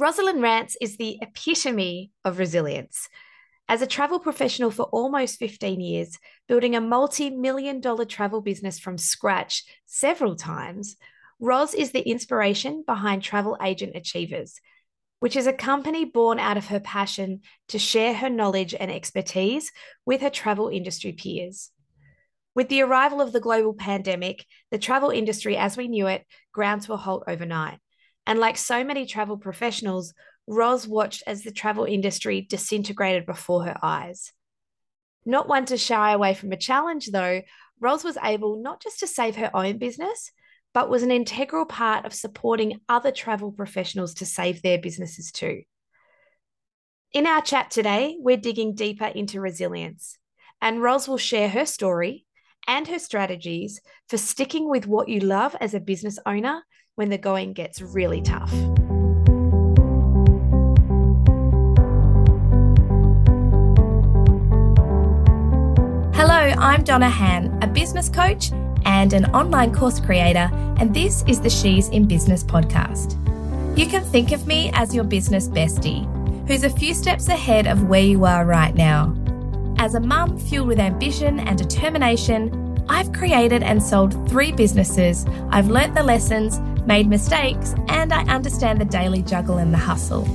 Rosalind Rance is the epitome of resilience. As a travel professional for almost 15 years, building a multi million dollar travel business from scratch several times, Ros is the inspiration behind Travel Agent Achievers, which is a company born out of her passion to share her knowledge and expertise with her travel industry peers. With the arrival of the global pandemic, the travel industry as we knew it ground to a halt overnight. And like so many travel professionals, Ros watched as the travel industry disintegrated before her eyes. Not one to shy away from a challenge, though, Ros was able not just to save her own business, but was an integral part of supporting other travel professionals to save their businesses too. In our chat today, we're digging deeper into resilience, and Ros will share her story and her strategies for sticking with what you love as a business owner when the going gets really tough. Hello, I'm Donna Han, a business coach and an online course creator, and this is the She's in Business podcast. You can think of me as your business bestie, who's a few steps ahead of where you are right now. As a mum fueled with ambition and determination, I've created and sold three businesses. I've learnt the lessons, made mistakes, and I understand the daily juggle and the hustle.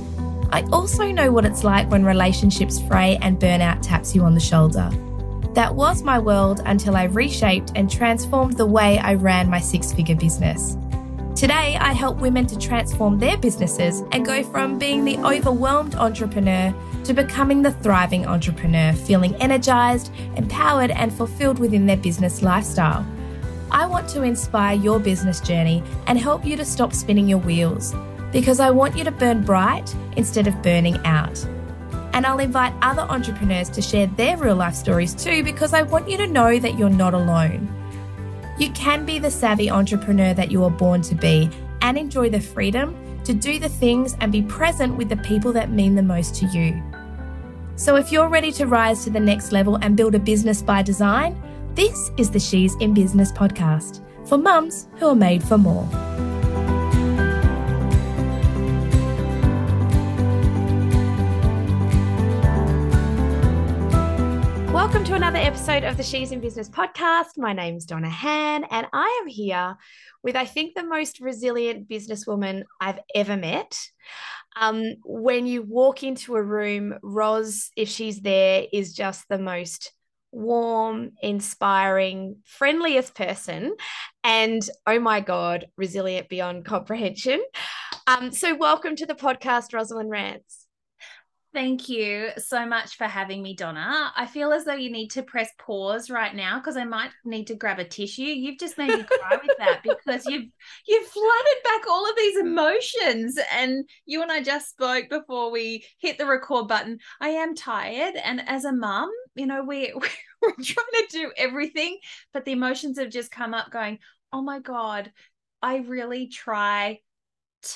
I also know what it's like when relationships fray and burnout taps you on the shoulder. That was my world until I reshaped and transformed the way I ran my six figure business. Today, I help women to transform their businesses and go from being the overwhelmed entrepreneur to becoming the thriving entrepreneur, feeling energized, empowered, and fulfilled within their business lifestyle. I want to inspire your business journey and help you to stop spinning your wheels because I want you to burn bright instead of burning out. And I'll invite other entrepreneurs to share their real life stories too because I want you to know that you're not alone. You can be the savvy entrepreneur that you were born to be and enjoy the freedom to do the things and be present with the people that mean the most to you. So, if you're ready to rise to the next level and build a business by design, this is the She's in Business podcast for mums who are made for more. Welcome to another episode of the She's in Business podcast. My name's Donna Han, and I am here with, I think, the most resilient businesswoman I've ever met. Um, when you walk into a room, Roz, if she's there, is just the most warm, inspiring, friendliest person. And oh my God, resilient beyond comprehension. Um, so, welcome to the podcast, Rosalind Rance. Thank you so much for having me, Donna. I feel as though you need to press pause right now because I might need to grab a tissue. You've just made me cry with that because you've you've flooded back all of these emotions. And you and I just spoke before we hit the record button. I am tired, and as a mum, you know, we we're trying to do everything, but the emotions have just come up, going, "Oh my god, I really try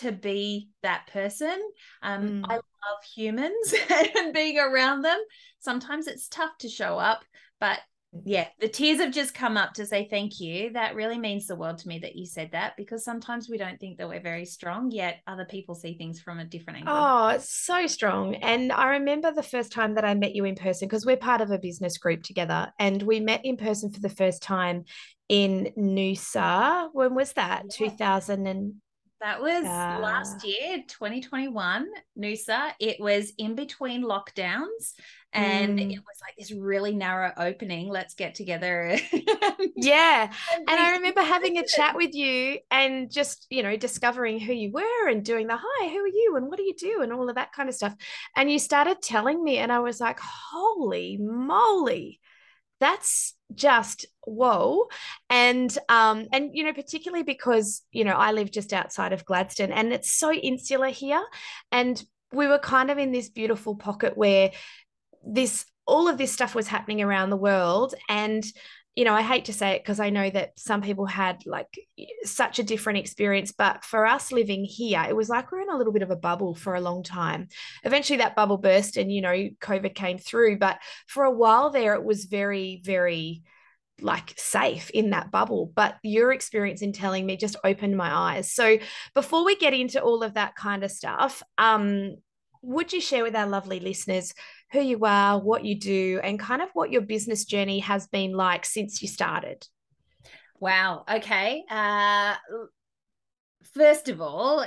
to be that person. Um, mm. I love humans and being around them. Sometimes it's tough to show up, but yeah, the tears have just come up to say thank you. That really means the world to me that you said that because sometimes we don't think that we're very strong, yet other people see things from a different angle. Oh, it's so strong. And I remember the first time that I met you in person because we're part of a business group together and we met in person for the first time in Noosa. When was that? Yeah. 2000 and that was uh, last year, 2021, Noosa. It was in between lockdowns and mm. it was like this really narrow opening. Let's get together. yeah. And, and I remember having a chat with you and just, you know, discovering who you were and doing the hi, who are you and what do you do and all of that kind of stuff. And you started telling me, and I was like, holy moly that's just whoa and um and you know particularly because you know i live just outside of gladstone and it's so insular here and we were kind of in this beautiful pocket where this all of this stuff was happening around the world and you know, I hate to say it because I know that some people had like such a different experience, but for us living here, it was like we're in a little bit of a bubble for a long time. Eventually, that bubble burst and, you know, COVID came through. But for a while there, it was very, very like safe in that bubble. But your experience in telling me just opened my eyes. So before we get into all of that kind of stuff, um, would you share with our lovely listeners who you are, what you do, and kind of what your business journey has been like since you started? Wow. Okay. Uh, first of all,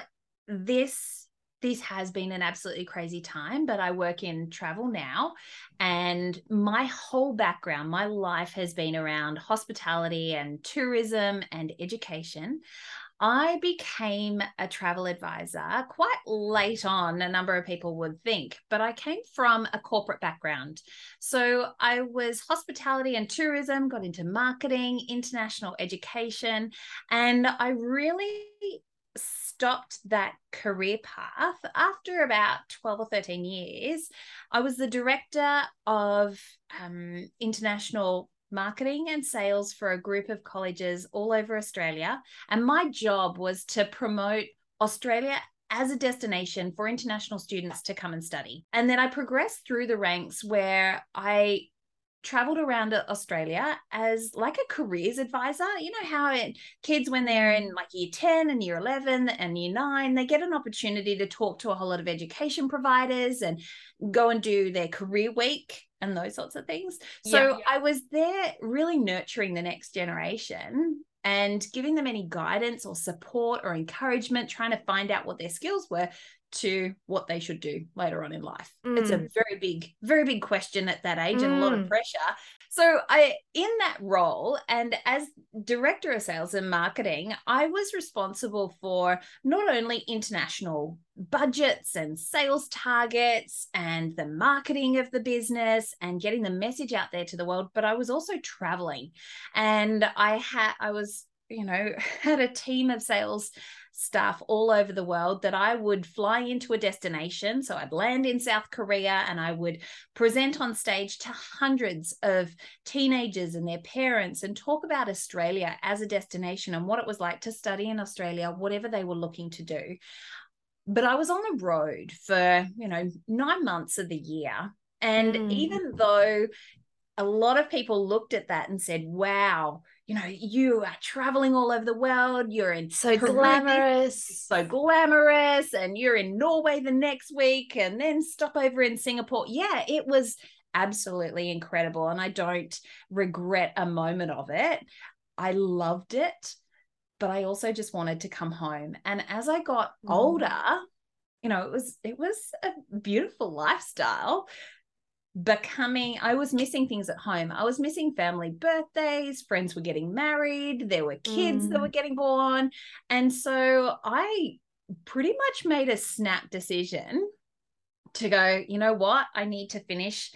this this has been an absolutely crazy time, but I work in travel now. And my whole background, my life has been around hospitality and tourism and education. I became a travel advisor quite late on, a number of people would think, but I came from a corporate background. So I was hospitality and tourism, got into marketing, international education, and I really stopped that career path after about 12 or 13 years. I was the director of um, international marketing and sales for a group of colleges all over Australia. And my job was to promote Australia as a destination for international students to come and study. And then I progressed through the ranks where I traveled around Australia as like a careers advisor. You know how it, kids, when they're in like year 10 and year 11 and year nine, they get an opportunity to talk to a whole lot of education providers and go and do their career week and those sorts of things. So yeah, yeah. I was there really nurturing the next generation and giving them any guidance or support or encouragement, trying to find out what their skills were to what they should do later on in life. Mm. It's a mm. very big, very big question at that age mm. and a lot of mm. pressure. So I in that role and as director of sales and marketing, I was responsible for not only international budgets and sales targets and the marketing of the business and getting the message out there to the world, but I was also traveling. And I had I was you know had a team of sales staff all over the world that I would fly into a destination. So I'd land in South Korea and I would present on stage to hundreds of teenagers and their parents and talk about Australia as a destination and what it was like to study in Australia, whatever they were looking to do. But I was on the road for, you know, nine months of the year. And mm. even though a lot of people looked at that and said, wow, you know, you are traveling all over the world. You're in so Peru, glamorous, so glamorous, and you're in Norway the next week, and then stop over in Singapore. Yeah, it was absolutely incredible, and I don't regret a moment of it. I loved it, but I also just wanted to come home. And as I got mm. older, you know, it was it was a beautiful lifestyle becoming i was missing things at home i was missing family birthdays friends were getting married there were kids mm. that were mm. getting born and so i pretty much made a snap decision to go you know what i need to finish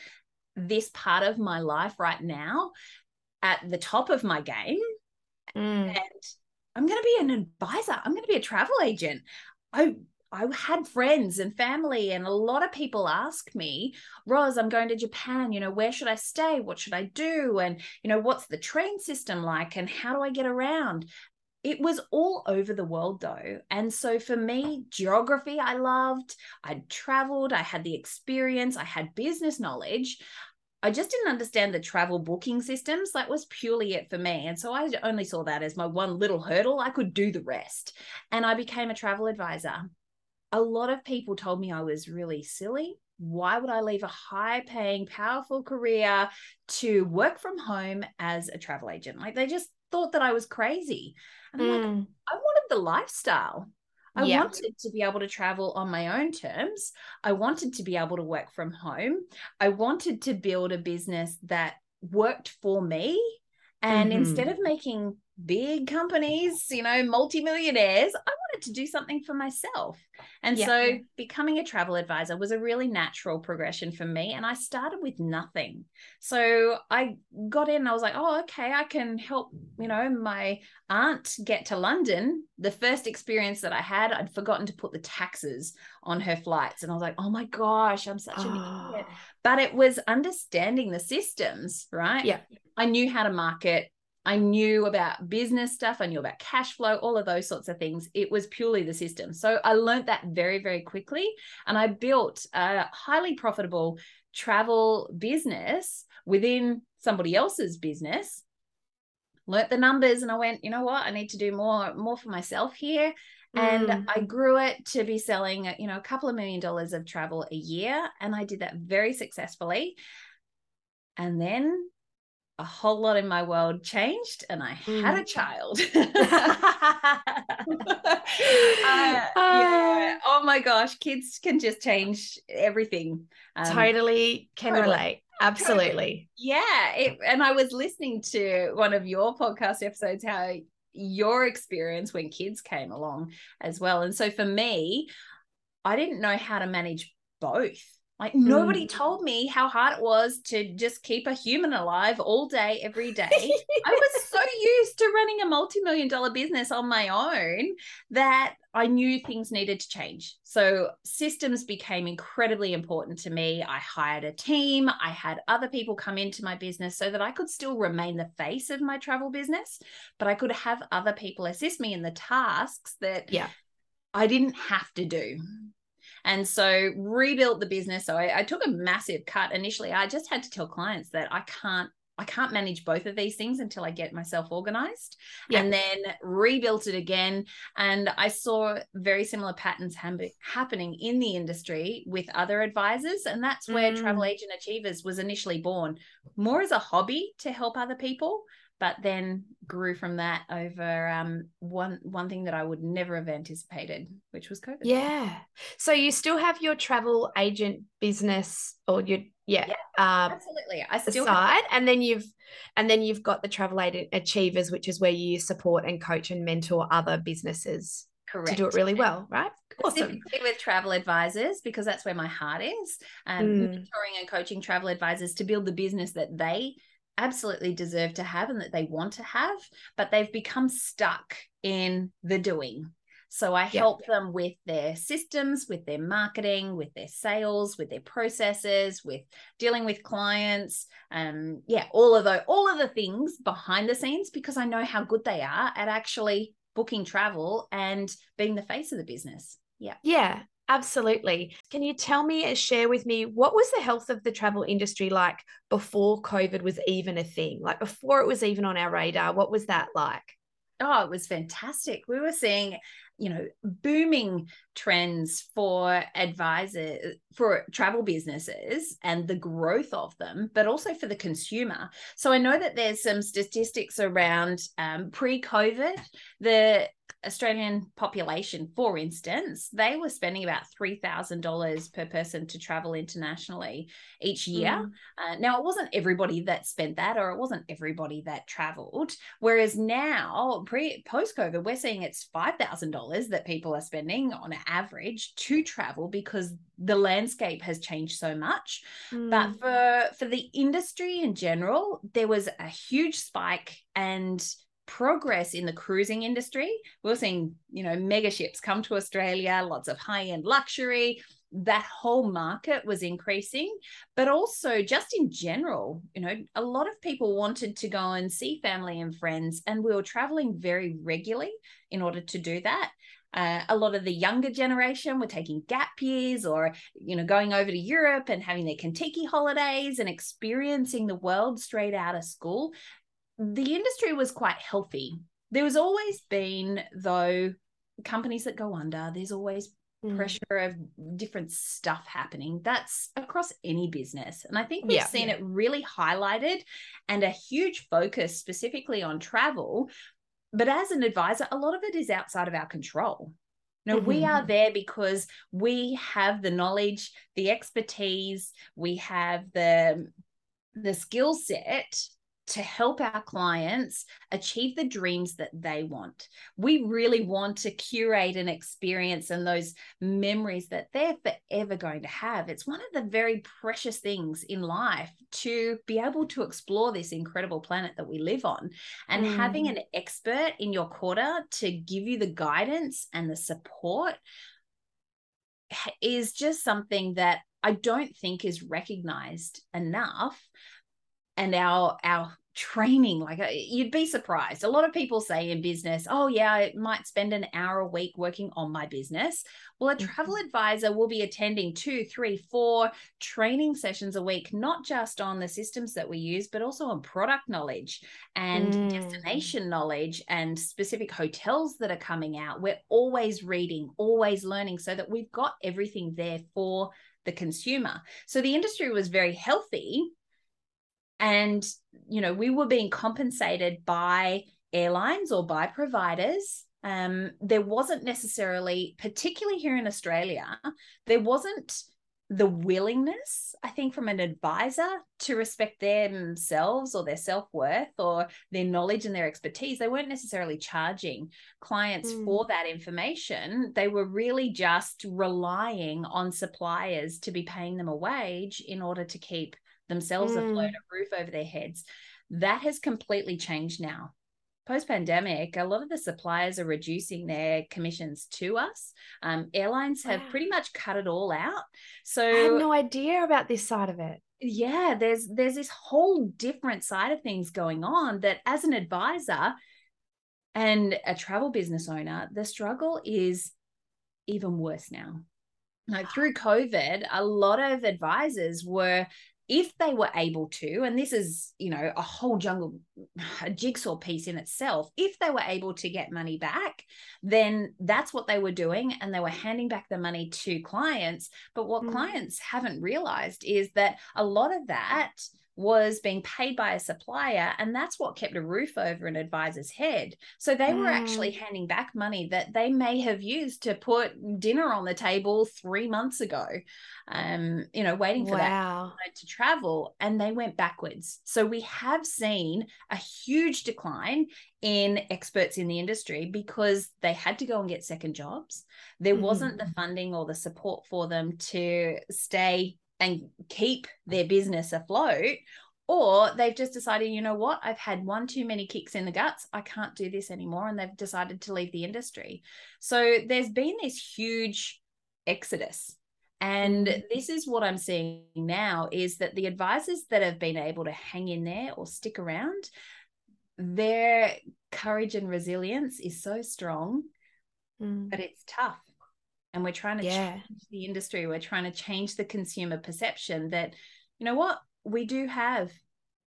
this part of my life right now at the top of my game mm. and i'm going to be an advisor i'm going to be a travel agent i I had friends and family, and a lot of people ask me, Roz, I'm going to Japan. You know, where should I stay? What should I do? And, you know, what's the train system like? And how do I get around? It was all over the world, though. And so for me, geography, I loved. I'd traveled, I had the experience, I had business knowledge. I just didn't understand the travel booking systems. That was purely it for me. And so I only saw that as my one little hurdle. I could do the rest. And I became a travel advisor a lot of people told me I was really silly. Why would I leave a high paying, powerful career to work from home as a travel agent? Like they just thought that I was crazy. And I'm mm. like, I wanted the lifestyle. I yeah. wanted to be able to travel on my own terms. I wanted to be able to work from home. I wanted to build a business that worked for me. And mm-hmm. instead of making big companies, you know, multimillionaires, I wanted to do something for myself. And yeah. so becoming a travel advisor was a really natural progression for me. And I started with nothing. So I got in, I was like, oh, okay, I can help, you know, my aunt get to London. The first experience that I had, I'd forgotten to put the taxes on her flights. And I was like, oh my gosh, I'm such an oh. idiot. Ah. But it was understanding the systems, right? Yeah. I knew how to market I knew about business stuff, I knew about cash flow, all of those sorts of things. It was purely the system. So I learned that very, very quickly. And I built a highly profitable travel business within somebody else's business learnt the numbers and I went, you know what, I need to do more more for myself here. And Mm. I grew it to be selling, you know, a couple of million dollars of travel a year. And I did that very successfully. And then a whole lot in my world changed and I had Mm. a child. Uh, yeah. Oh my gosh, kids can just change everything. Um, totally can totally. relate. Absolutely. yeah it, and i was listening to one of your podcast episodes how your experience when kids came along as well and so for me i didn't know how to manage both like nobody mm. told me how hard it was to just keep a human alive all day every day. I was so used to running a multi-million dollar business on my own that i knew things needed to change. So systems became incredibly important to me. I hired a team. I had other people come into my business so that i could still remain the face of my travel business but i could have other people assist me in the tasks that Yeah. i didn't have to do and so rebuilt the business so I, I took a massive cut initially i just had to tell clients that i can't I can't manage both of these things until I get myself organized Yeah. and then rebuilt it again. And I saw very similar patterns ham- happening in the industry with other advisors. And that's where Mm. Travel Agent Achievers was initially born, more as a hobby to help other people, but then grew from that over um, one one thing that I would never have anticipated, which was COVID. Yeah. So you still have your travel agent business or your yeah, uh absolutely. I still have aside and then you've and then you've got the travel agent achievers which is where you support and coach and mentor other businesses correct to do it really well, right? Awesome. with travel advisors because that's where my heart is um, Mm. mentoring and coaching travel advisors to build the business that they absolutely deserve to have and that they want to have but they've become stuck in the doing. So i Yeah. help them with their systems with their marketing with their sales with their processes with dealing with clients um yeah all of the all of the things behind the scenes because i know how good they are at actually booking travel and being the face of the business. Yeah. Yeah, absolutely. Can you tell me and share with me what was the health of the travel industry like before COVID was even a thing? Like before it was even on our radar, what was that like? oh it was fantastic we were seeing you know booming trends for advisors for travel businesses and the growth of them but also for the consumer so i know that there's some statistics around um, pre-covid the australian population for instance they were spending about $3000 per person to travel internationally each year Mm. uh, now, it wasn't everybody that spent that, or it wasn't everybody that traveled. Whereas now, pre post COVID, we're seeing it's five thousand dollars that people are spending on average to travel because the landscape has changed so much. Mm. But for for the industry in general, there was a huge spike and progress in the cruising industry. We We're seeing, you know, mega ships come to Australia, lots of high end luxury. That whole market was increasing, but also just in general, you know, a lot of people wanted to go and see family and friends, and we were traveling very regularly in order to do that. Uh, a lot of the younger generation were taking gap years or you know going over to europe and having their Contiki holidays and experiencing the world straight out of school. The industry was quite healthy. There was always been though companies that go under. There's always Mm. pressure of different stuff happening that's across any business and i think we've Yeah. seen it really highlighted and a huge focus specifically on travel but as an advisor a lot of it is outside of our control no, we Mhm. are there because we have the knowledge, the expertise, we have the the skill set to help our clients achieve the dreams that they want. We really want to curate an experience and those memories that they're forever going to have. It's one of the very precious things in life to be able to explore this incredible planet that we live on. And Mm. having an expert in your quarter to give you the guidance and the support is just something that I don't think is recognized enough and our our training like uh, you'd be surprised a lot of people say in business oh yeah i might spend an hour a week working on my business well a travel mm-hmm. advisor will be attending two three four training sessions a week not just on the systems that we use but also on product knowledge and mm. destination knowledge and specific hotels that are coming out we're always reading always learning so that we've got everything there for the consumer so the industry was very healthy and you know we were being compensated by airlines or by providers. Um, there wasn't necessarily particularly here in australia there wasn't the willingness i think from an advisor to respect themselves or their self-worth or their knowledge and their expertise. They weren't necessarily charging clients mm. for that information. They were really just relying on suppliers to be paying them a wage in order to keep themselves mm. afloat, a roof over their heads. That has completely changed now. Post pandemic, a lot of the suppliers are reducing their commissions to us. Um, airlines have wow. pretty much cut it all out. So I had no idea about this side of it. Yeah, there's there's this whole different side of things going on that as an advisor and a travel business owner, the struggle is even worse now like through covid a lot of advisors were if they were able to, and this is, you know, a whole jungle, a jigsaw piece in itself, if they were able to get money back, then that's what they were doing. And they were handing back the money to clients. But what mm. clients haven't realized is that a lot of that was being paid by a supplier and that's what kept a roof over an advisor's head so they mm. were actually mm. handing back money that they may have used to put dinner on the table 3 months ago um you know waiting for wow. that to travel and they went backwards so we have seen a huge decline in experts in the industry because they had to go and get second jobs there mm. wasn't the mm. funding or the support for them to stay and keep their business afloat or they've just decided you know what i've had one too many kicks in the guts i can't do this anymore and they've decided to leave the industry so there's been this huge exodus and mm. this is what i'm seeing now is that the advisors that have been able to hang in there or stick around their courage and resilience is so strong mm. but it's tough and we're trying to yeah. change the industry. We're trying to change the consumer perception that you know what? We do have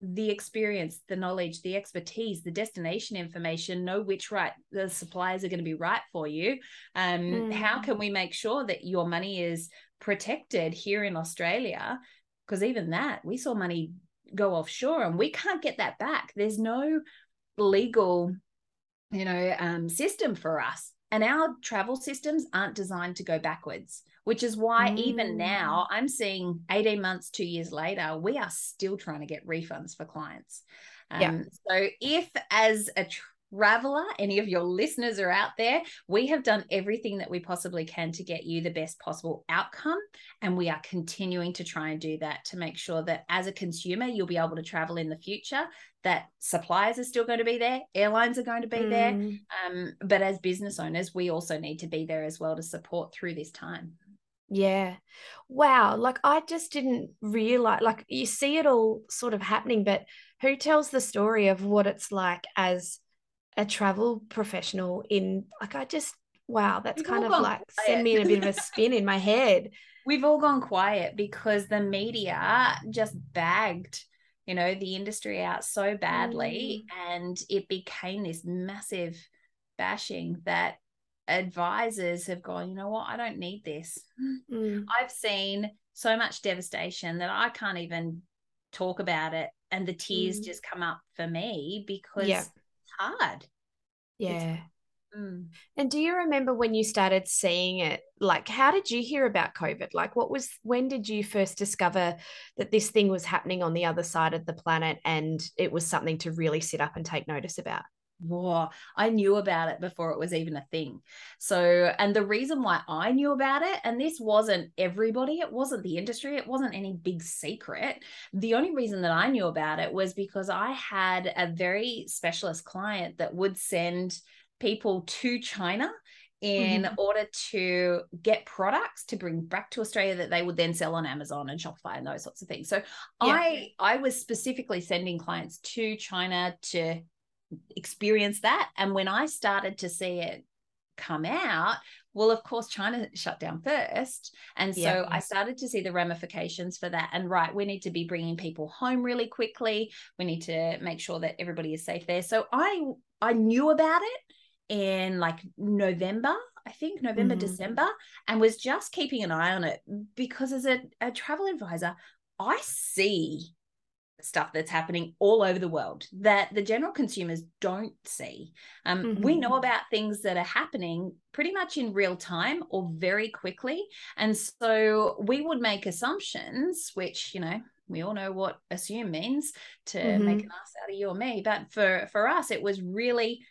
the experience the knowledge the expertise the destination information know which right the suppliers are going to be right for you. Um mm. how can we make sure that your money is protected here in australia? Because even that we saw money go offshore and we can't get that back. There's no legal you know um, system for us and our travel systems aren't designed to go backwards, which is why mm. even now I'm seeing 18 months, two years later, we are still trying to get refunds for clients. Um, yeah. So if as a traveler, any of your listeners are out there, we have done everything that we possibly can to get you the best possible outcome. And we are continuing to try and do that to make sure that as a consumer, you'll be able to travel in the future, that suppliers are still going to be there, airlines are going to be mm. there. Um, but as business owners, we also need to be there as well to support through this time. Yeah. Wow. Like I just didn't realize, like you see it all sort of happening, but who tells the story of what it's like as a travel professional in like I just wow, that's We've kind of like quiet. send me in a bit of a spin in my head. We've all gone quiet because the media just bagged, you know, the industry out so badly mm. and it became this massive bashing that advisors have gone, you know what, I don't need this. Mm. I've seen so much devastation that I can't even talk about it and the tears mm. just come up for me because yeah hard. Yeah. Mm. And do you remember when you started seeing it? Like, how did you hear about COVID? Like, what was, when did you first discover that this thing was happening on the other side of the planet and it was something to really sit up and take notice about? Whoa, I knew about it before it was even a thing. So, and the reason why I knew about it, and this wasn't everybody, it wasn't the industry, it wasn't any big secret. The only reason that I knew about it was because I had a very specialist client that would send people to China in Mhm. order to get products to bring back to Australia that they would then sell on Amazon and Shopify and those sorts of things. So I I was specifically sending clients to China to experience that. And when I started to see it come out, well, of course, China shut down first. And so Yeah. I started to see the ramifications for that. And right, we need to be bringing people home really quickly. We need to make sure that everybody is safe there. So I I knew about it in like November, I think November, Mhm. December, and was just keeping an eye on it because as a, a travel advisor, I see stuff that's happening all over the world that the general consumers don't see. Um, We Mhm. know about things that are happening pretty much in real time or very quickly. And so we would make assumptions, which, you know, we all know what assume means to make an ass out of you or me. But for, for us, it was really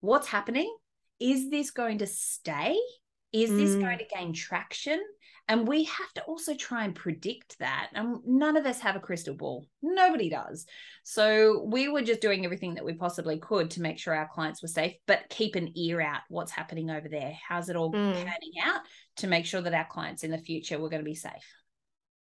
what's happening? Is this going to stay? Is this Mm. going to gain traction? And we have to also try and predict that. And none of us have a crystal ball. Nobody does. So we were just doing everything that we possibly could to make sure our clients were safe, but keep an ear out what's happening over there. How's it all Mm. panning out to make sure that our clients in the future were going to be safe?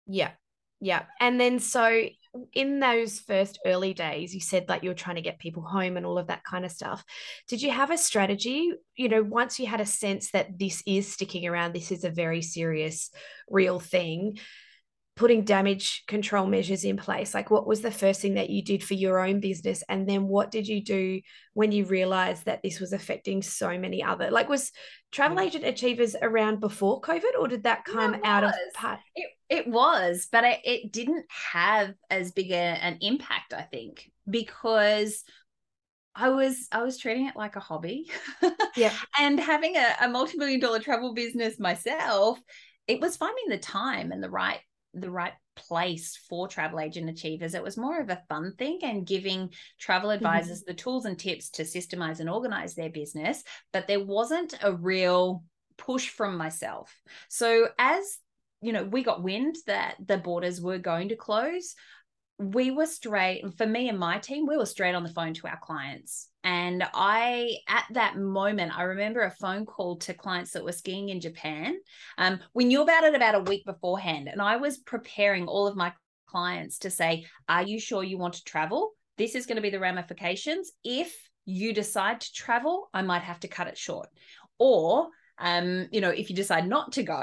Yeah. Yeah. And then so in those first early days, you said like you were trying to get people home and all of that kind of stuff. Did you have a strategy? You know, once you had a sense that this is sticking around, this is a very serious, real thing, putting damage control measures in place. Like, what was the first thing that you did for your own business? And then what did you do when you realized that this was affecting so many other? Like, was Travel mm. Agent Achievers around before COVID or did that come it out of part? It, it was, but it, it didn't have as big a, an impact, I think, because I was I was treating it like a hobby. Yeah. and having a, a multi-million dollar travel business myself, it was finding the time and the right the right place for travel agent achievers. It was more of a fun thing and giving travel mm-hmm. advisors the tools and tips to systemize and organize their business, but there wasn't a real push from myself. So as you know, we got wind that the borders were going to close. We were straight for me and my team, we were straight on the phone to our clients. And I, at that moment, I remember a phone call to clients that were skiing in Japan. Um, we knew about it about a week beforehand, and I was preparing all of my clients to say, Are you sure you want to travel? This is going to be the ramifications. If you decide to travel, I might have to cut it short. Or, um, you know, if you decide not to go,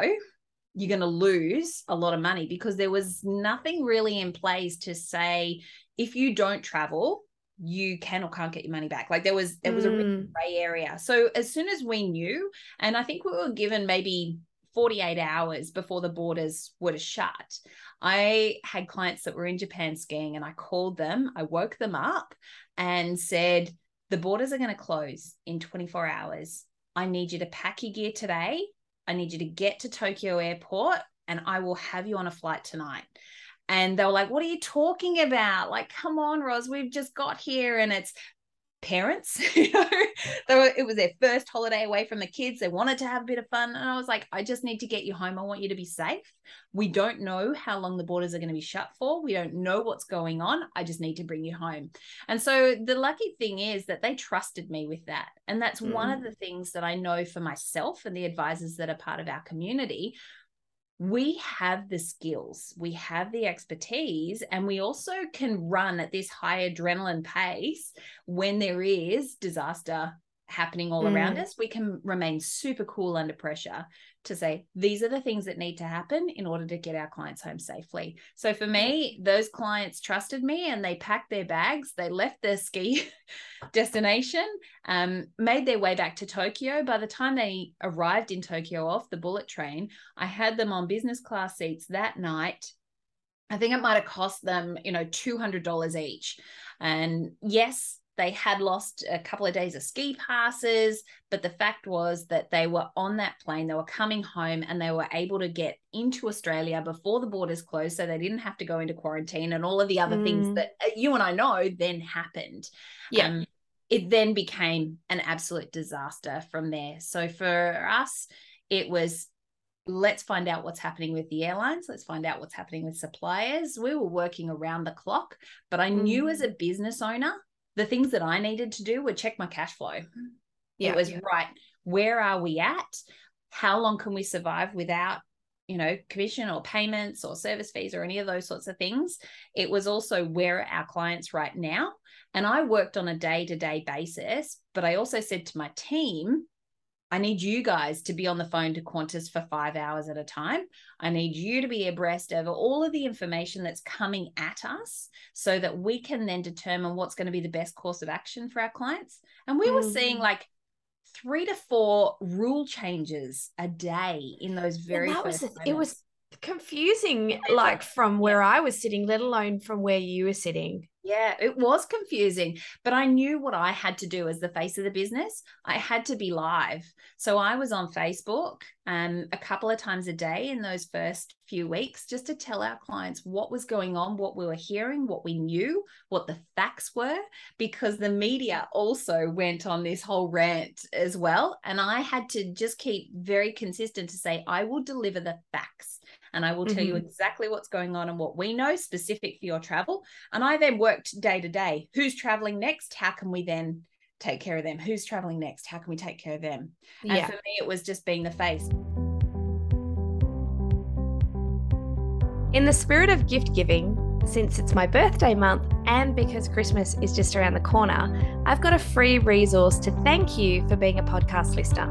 you're going to lose a lot of money because there was nothing really in place to say if you don't travel you can or can't get your money back. Like there was there was a really Mm. gray area. So as soon as we knew and i think we were given maybe 48 hours before the borders were to shut i had clients that were in japan skiing and i called them i woke them up and said the borders are going to close in 24 hours. I need you to pack your gear today I need you to get to Tokyo airport and I will have you on a flight tonight. And they were like, What are you talking about? Like, come on, Roz, we've just got here. And it's parents, you know, were, it was their first holiday away from the kids. They wanted to have a bit of fun. And I was like, I just need to get you home. I want you to be safe. We don't know how long the borders are going to be shut for. We don't know what's going on. I just need to bring you home. And so the lucky thing is that they trusted me with that. And that's one of mm. the things that I know for myself and the advisors that are part of our community. We have the skills, we have the expertise, and we also can run at this high adrenaline pace when there is disaster happening all around Mm. us. We can remain super cool under pressure to say, these are the things that need to happen in order to get our clients home safely. So for me, those clients trusted me and they packed their bags, they left their ski destination, um, made their way back to Tokyo. By the time they arrived in Tokyo off the bullet train, I had them on business class seats that night. I think it might have cost them, you know, $200 each. And yes, they had lost a couple of days of ski passes, but the fact was that they were on that plane, they were coming home, and they were able to get into Australia before the borders closed. So they didn't have to go into quarantine and all of the other things Mm. that uh, you and I know then happened. Yeah. Um, it then became an absolute disaster from there. So for us, it was let's find out what's happening with the airlines. Let's find out what's happening with suppliers. We were working around the clock, but I knew Mm. as a business owner, the things that I needed to do were check my cash flow. Yeah. It was Yeah. right. where are we at? How long can we survive without you know, commission or payments or service fees or any of those sorts of things. It was also where are our clients right now? And I worked on a day to day basis, but I also said to my team, I need you guys to be on the phone to Qantas for five hours at a time. I need you to be abreast of all of the information that's coming at us so that we can then determine what's going to be the best course of action for our clients. And we mm. were seeing mm-hmm. like three to four rule changes a day in those very well, first was, it was confusing like from where. I was sitting, let alone from where you were sitting. Yeah, it was confusing, but I knew what I had to do as the face of the business. I had to be live. So I was on Facebook um, a couple of times a day in those first few weeks just to tell our clients what was going on, what we were hearing, what we knew, what the facts were, because the media also went on this whole rant as well. And I had to just keep very consistent to say, I will deliver the facts and I will tell mm-hmm. you exactly what's going on and what we know specific for your travel. And I then worked day to day. Who's traveling next? How can we then take care of them? Who's traveling next? How can we take care of them? Yeah. And for me, it was just being the face. In the spirit of gift giving, since it's my birthday month and because Christmas is just around the corner, I've got a free resource to thank you for being a podcast listener.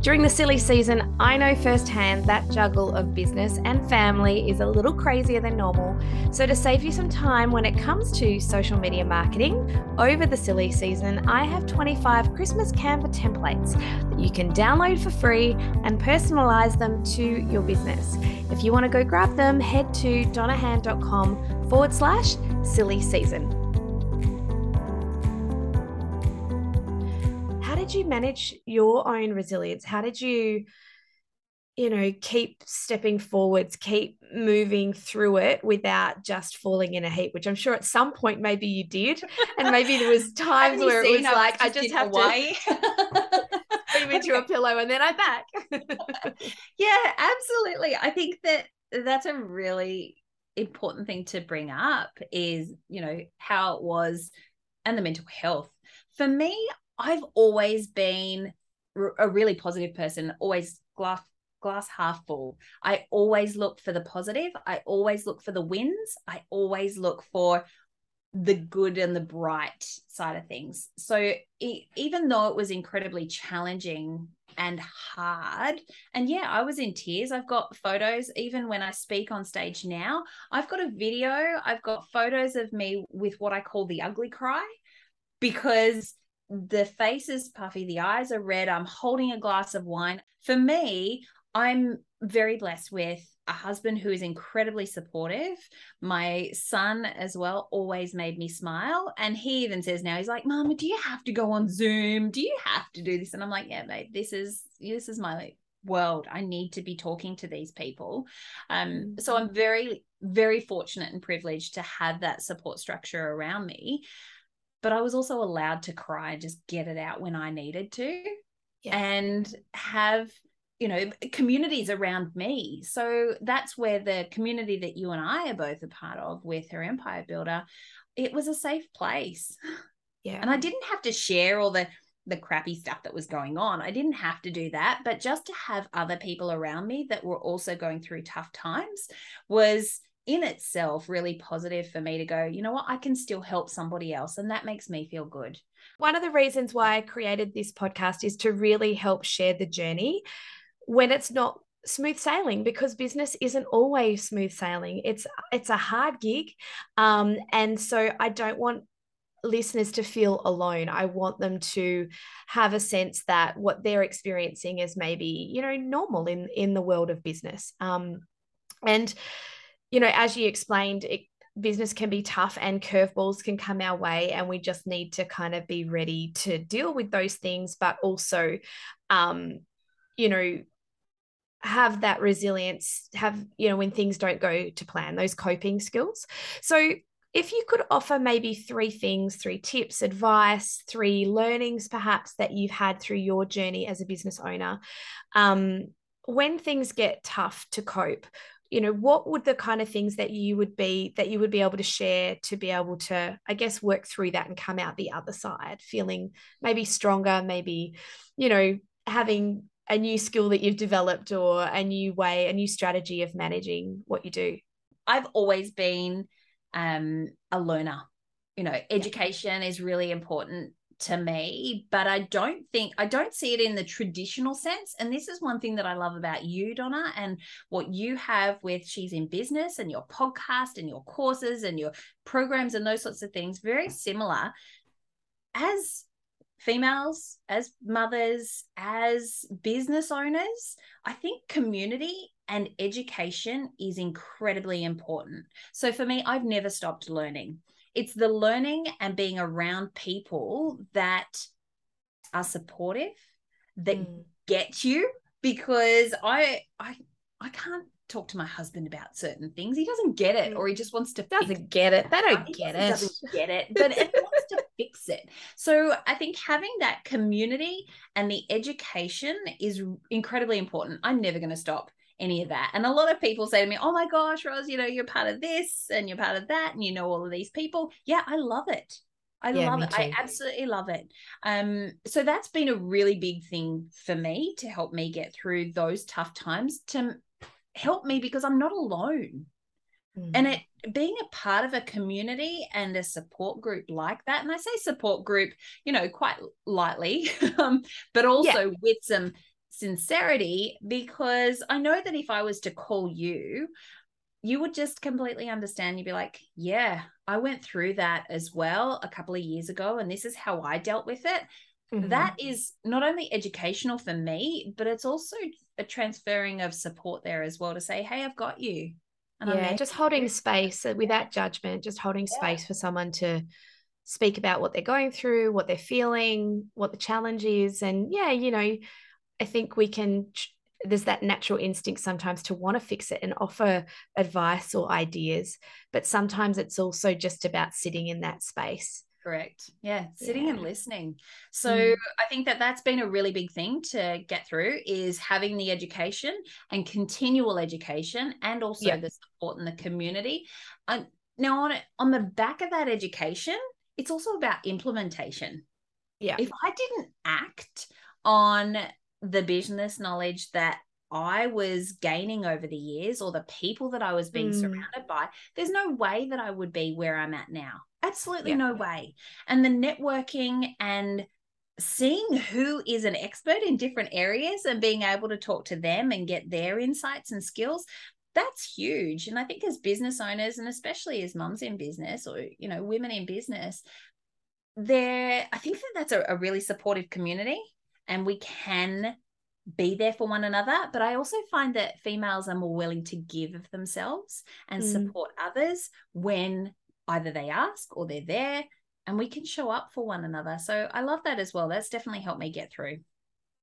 During the silly season, I know firsthand that juggle of business and family is a little crazier than normal. So, to save you some time when it comes to social media marketing over the silly season, I have 25 Christmas Canva templates that you can download for free and personalize them to your business. If you want to go grab them, head to donnahan.com forward slash silly season. Did you manage your own resilience? How did you, you know, keep stepping forwards, keep moving through it without just falling in a heap? Which I'm sure at some point maybe you did, and maybe there was times where it was like I just have Hawaii? to move into a pillow and then I'm back. yeah, absolutely. I think that that's a really important thing to bring up is you know how it was and the mental health for me I've always been a really positive person, always glass glass half full. I always look for the positive. I always look for the wins. I always look for the good and the bright side of things. So it, even though it was incredibly challenging and hard, and yeah, I was in tears. I've got photos even when I speak on stage now. I've got a video, I've got photos of me with what I call the ugly cry because the face is puffy, the eyes are red. I'm holding a glass of wine. For me, I'm very blessed with a husband who is incredibly supportive. My son, as well, always made me smile. And he even says now, he's like, Mama, do you have to go on Zoom? Do you have to do this? And I'm like, Yeah, mate, this is this is my world. I need to be talking to these people. Um, so I'm very, very fortunate and privileged to have that support structure around me but I was also allowed to cry and just get it out when I needed to yeah. and have you know communities around me. So that's where the community that you and I are both a part of with her empire builder it was a safe place. Yeah. And I didn't have to share all the the crappy stuff that was going on. I didn't have to do that but just to have other people around me that were also going through tough times was in itself really positive for me to go, you know what, I can still help somebody else. And that makes me feel good. One of the reasons why I created this podcast is to really help share the journey when it's not smooth sailing because business isn't always smooth sailing it's it's a hard gig um and so i don't want listeners to feel alone i want them to have a sense that what they're experiencing is maybe you know normal in in the world of business um and you know, as you explained, it, business can be tough and curveballs can come our way, and we just need to kind of be ready to deal with those things, but also, um, you know, have that resilience, have, you know, when things don't go to plan, those coping skills. So, if you could offer maybe three things, three tips, advice, three learnings perhaps that you've had through your journey as a business owner, um, when things get tough to cope, you know what would the kind of things that you would be that you would be able to share to be able to i guess work through that and come out the other side feeling maybe stronger maybe you know having a new skill that you've developed or a new way, a new strategy of managing what you do? I've always been um, a learner. You know, education yeah. is really important to me, but I don't think I don't see it in the traditional sense. And this is one thing that I love about you, Donna, and what you have with She's in Business and your podcast and your courses and your programs and those sorts of things, very similar. As females, as mothers, as business owners, I think community and education is incredibly important. So for me, I've never stopped learning. It's the learning and being around people that are supportive, that mm. get you because I I I can't talk to my husband about certain things. He doesn't get it, or he just wants to doesn't get it. They don't get it. Doesn't get it, but it wants to fix it. So I think having that community and the education is incredibly important. I'm never going to stop any of that. And a lot of people say to me, "Oh my gosh, Rose, you know, you're part of this and you're part of that, and you know all of these people." Yeah, I love it. I yeah, love it. Too. I absolutely love it. Um, so that's been a really big thing for me to help me get through those tough times. To help me because I'm not alone. Mm. And it being a part of a community and a support group like that, and I say support group, you know, quite lightly, um, but also yeah. with some sincerity, because I know that if I was to call you, you would just completely understand. You'd be like, yeah, I went through that as well a couple of years ago, and this is how I dealt with it. Mm-hmm. That is not only educational for me, but it's also a transferring of support there as well to say, hey, I've got you. And yeah, just holding space uh, without judgment, just holding yeah. space for someone to speak about what they're going through, what they're feeling, what the challenge is. And yeah, you know, I think we can, there's that natural instinct sometimes to want to fix it and offer advice or ideas. But sometimes it's also just about sitting in that space Correct. Yeah, sitting yeah. and listening. So mm. I think that that's been a really big thing to get through is having the education and continual education and also yeah. the support in the community. And now on on the back of that education, it's also about implementation. Yeah. If I didn't act on the business knowledge that I was gaining over the years or the people that I was being mm. surrounded by, there's no way that I would be where I'm at now. Absolutely yeah. no way. And the networking and seeing who is an expert in different areas and being able to talk to them and get their insights and skills that's huge and i think as business owners and especially as moms in business or you know women in business there i think that that's a, a really supportive community and we can be there for one another. But I also find that females are more willing to give of themselves and mm. support others when either they ask or they're there and we can show up for one another. So I love that as well. That's definitely helped me get through.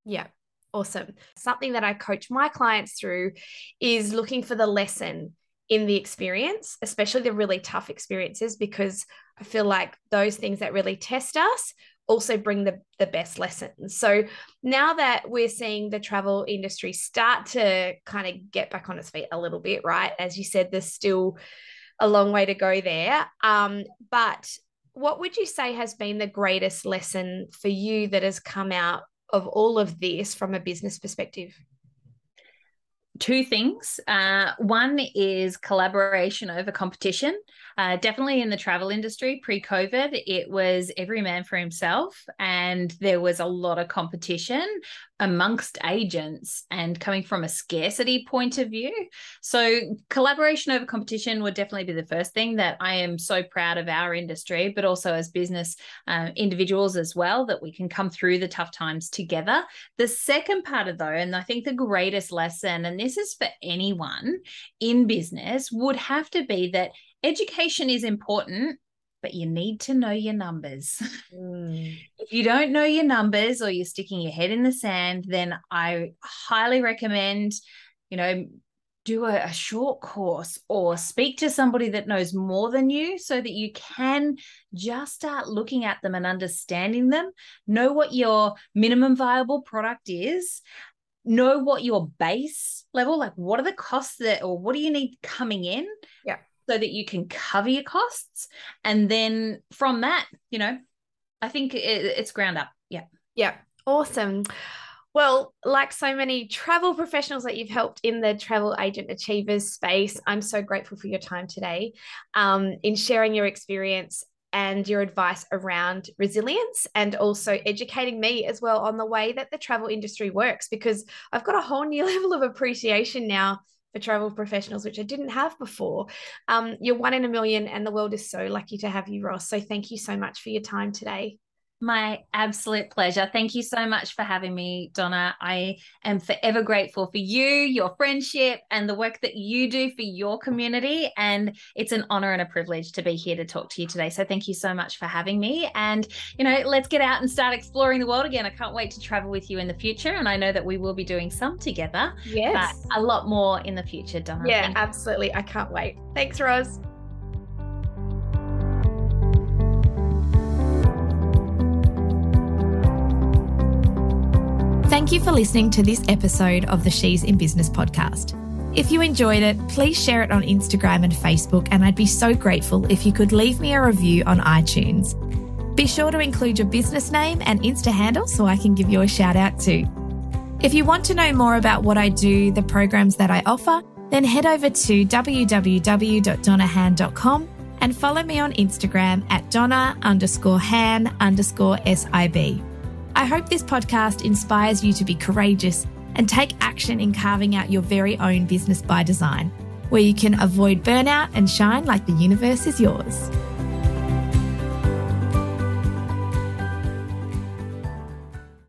Yeah. Awesome. Something that I coach my clients through is looking for the lesson in the experience, especially the really tough experiences, because I feel like those things that really test us also bring the, the best lessons. So now that we're seeing the travel industry start to kind of get back on its feet a little bit, right? As you said, there's still a long way to go there. Um, but what would you say has been the greatest lesson for you that has come out of all of this from a business perspective? Two things. Uh, one is collaboration over competition. Uh, definitely in the travel industry pre COVID, it was every man for himself, and there was a lot of competition amongst agents and coming from a scarcity point of view. So, collaboration over competition would definitely be the first thing that I am so proud of our industry, but also as business uh, individuals as well, that we can come through the tough times together. The second part of though, and I think the greatest lesson, and this is for anyone in business, would have to be that education is important but you need to know your numbers. Mm. if you don't know your numbers or you're sticking your head in the sand, then I highly recommend, you know, do a, a, short course or speak to somebody that knows more than you so that you can just start looking at them and understanding them, know what your minimum viable product is, know what your base level, like what are the costs that, or what do you need coming in? Yeah so that you can cover your costs. And then from that, you know, I think it, it's ground up. Yeah. Yeah. Awesome. Well, like so many travel professionals that you've helped in the travel agent achievers space, I'm so grateful for your time today um, in sharing your experience and your advice around resilience and also educating me as well on the way that the travel industry works because I've got a whole new level of appreciation now for travel professionals, which I didn't have before. Um, you're one in a million, and the world is so lucky to have you, Roz. So thank you so much for your time today. My absolute pleasure. Thank you so much for having me, Donna. I am forever grateful for you, your friendship, and the work that you do for your community. And it's an honor and a privilege to be here to talk to you today. So thank you so much for having me. And, you know, let's get out and start exploring the world again. I can't wait to travel with you in the future. And I know that we will be doing some together. Yes. But a lot more in the future, Donna. Yeah, absolutely. I can't wait. Thanks, Roz. Thank you for listening to this episode of the She's in Business podcast. If you enjoyed it, please share it on Instagram and Facebook, and I'd be so grateful if you could leave me a review on iTunes. Be sure to include your business name and Insta handle so I can give you a shout out too. If you want to know more about what I do, the programs that I offer, then head over to www.donnahan.com and follow me on Instagram at donna underscore han underscore SIB. I hope this podcast inspires you to be courageous and take action in carving out your very own business by design, where you can avoid burnout and shine like the universe is yours.